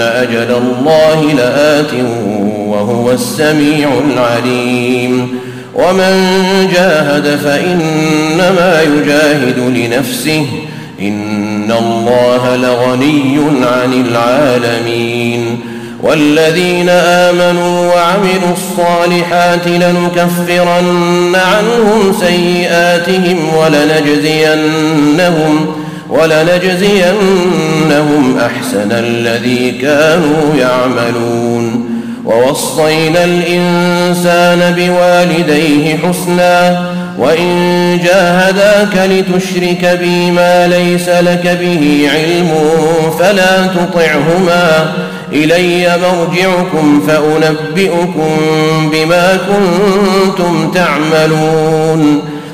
أجل الله لآت وهو السميع العليم. ومن جاهد فإنما يجاهد لنفسه. إن الله لغني عن العالمين. والذين آمنوا وعملوا الصالحات لنكفرن عنهم سيئاتهم ولنجزينهم ولنجزينهم أحسن الذي كانوا يعملون. ووصينا الإنسان بوالديه حسنا وإن جاهداك لتشرك بي ما ليس لك به علم فلا تطعهما. إلي مرجعكم فأنبئكم بما كنتم تعملون.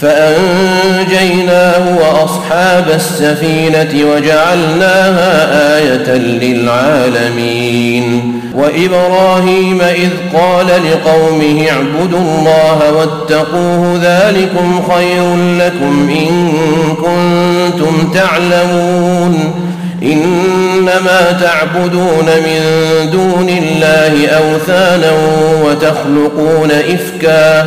فأنجيناه وأصحاب السفينة وجعلناها آية للعالمين. وإبراهيم إذ قال لقومه اعبدوا الله واتقوه ذلكم خير لكم إن كنتم تعلمون. إنما تعبدون من دون الله أوثانا وتخلقون إفكاً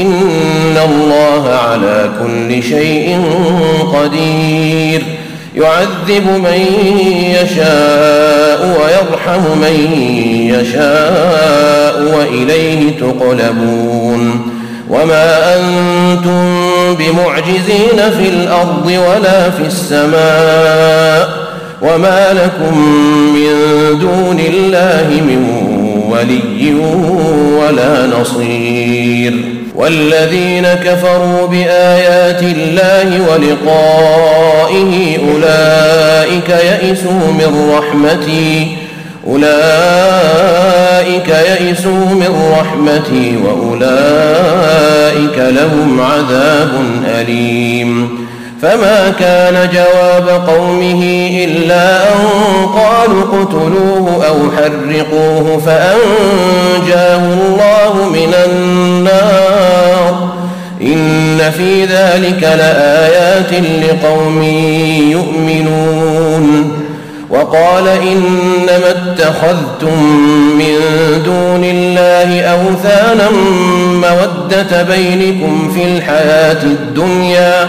إن الله على كل شيء قدير. يعذب من يشاء ويرحم من يشاء وإليه تقلبون. وما أنتم بمعجزين في الأرض ولا في السماء. وما لكم من دون الله من ولي ولا نصير. والذين كفروا بآيات الله ولقائه أولئك يئسوا من رحمتي أولئك يئسوا من رحمتي وأولئك لهم عذاب أليم. فما كان جواب قومه إلا أن قالوا اقتلوه أو حرقوه فأنجاه الله من النار. إن في ذلك لآيات لقوم يؤمنون. وقال إنما اتخذتم من دون الله أوثانا مودة بينكم في الحياة الدنيا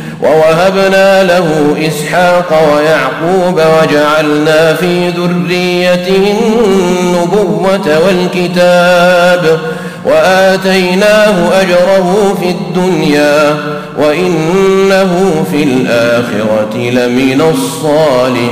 ووهبنا له إسحاق ويعقوب وجعلنا في ذريته النبوة والكتاب وآتيناه أجره في الدنيا وإنه في الآخرة لمن الصالحين.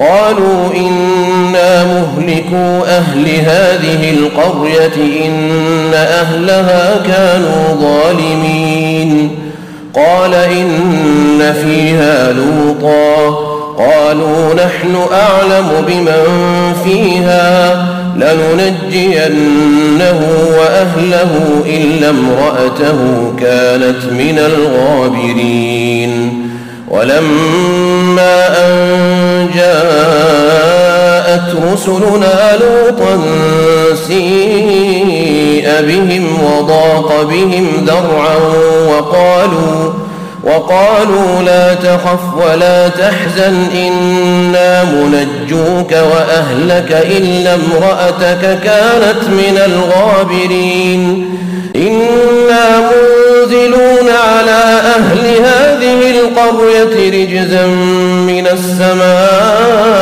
قالوا إنا مهلكو أهل هذه القرية إن أهلها كانوا ظالمين. قال إن فيها لوطا. قالوا نحن أعلم بمن فيها لننجينه وأهله إلا امرأته كانت من الغابرين. ولما أن رسلنا لوطا سيء بهم وضاق بهم ذرعا وقالوا وقالوا لا تخف ولا تحزن إنا منجوك وأهلك إلا امرأتك كانت من الغابرين إنا منزلون على أهل هذه القرية رجزا من السماء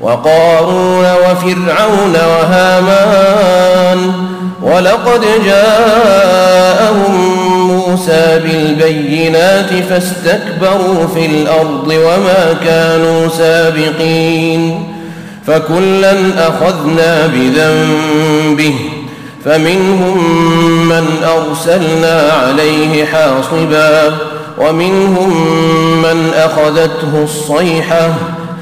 وقارون وفرعون وهامان ولقد جاءهم موسى بالبينات فاستكبروا في الأرض وما كانوا سابقين فكلا أخذنا بذنبه فمنهم من أرسلنا عليه حاصبا ومنهم من أخذته الصيحة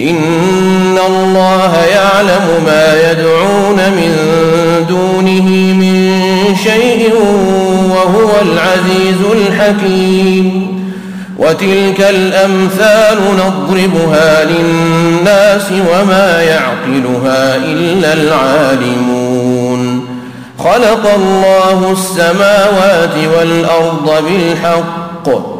إن الله يعلم ما يدعون من دونه من شيء وهو العزيز الحكيم وتلك الأمثال نضربها للناس وما يعقلها إلا العالمون خلق الله السماوات والأرض بالحق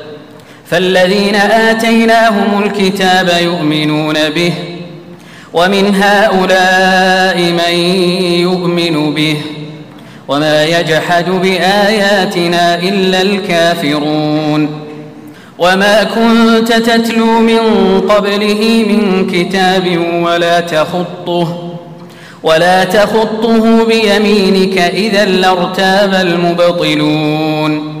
فالذين آتيناهم الكتاب يؤمنون به ومن هؤلاء من يؤمن به وما يجحد بآياتنا إلا الكافرون. وما كنت تتلو من قبله من كتاب ولا تخطه ولا تخطه بيمينك إذا لارتاب المبطلون.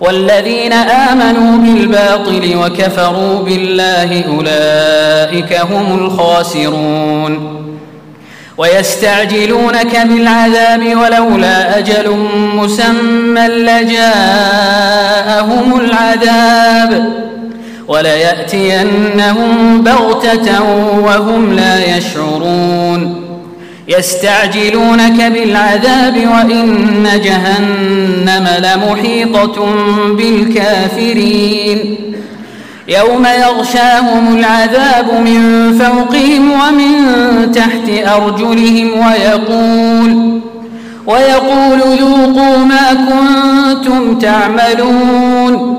والذين آمنوا بالباطل وكفروا بالله أولئك هم الخاسرون. ويستعجلونك بالعذاب ولولا أجل مسمى لجاءهم العذاب. وليأتينهم بغتة وهم لا يشعرون. يستعجلونك بالعذاب وإن جهنم لمحيطة بالكافرين. يوم يغشاهم العذاب من فوقهم ومن تحت أرجلهم ويقول ويقول ذوقوا ما كنتم تعملون.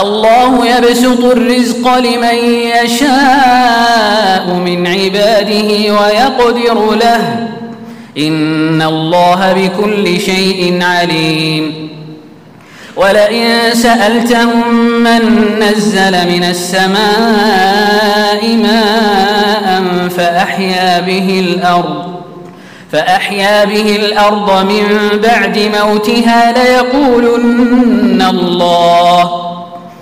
الله يبسط الرزق لمن يشاء من عباده ويقدر له. إن الله بكل شيء عليم. ولئن سألتهم من نزل من السماء ماء فأحيا به الأرض فأحيا به الأرض من بعد موتها ليقولن الله.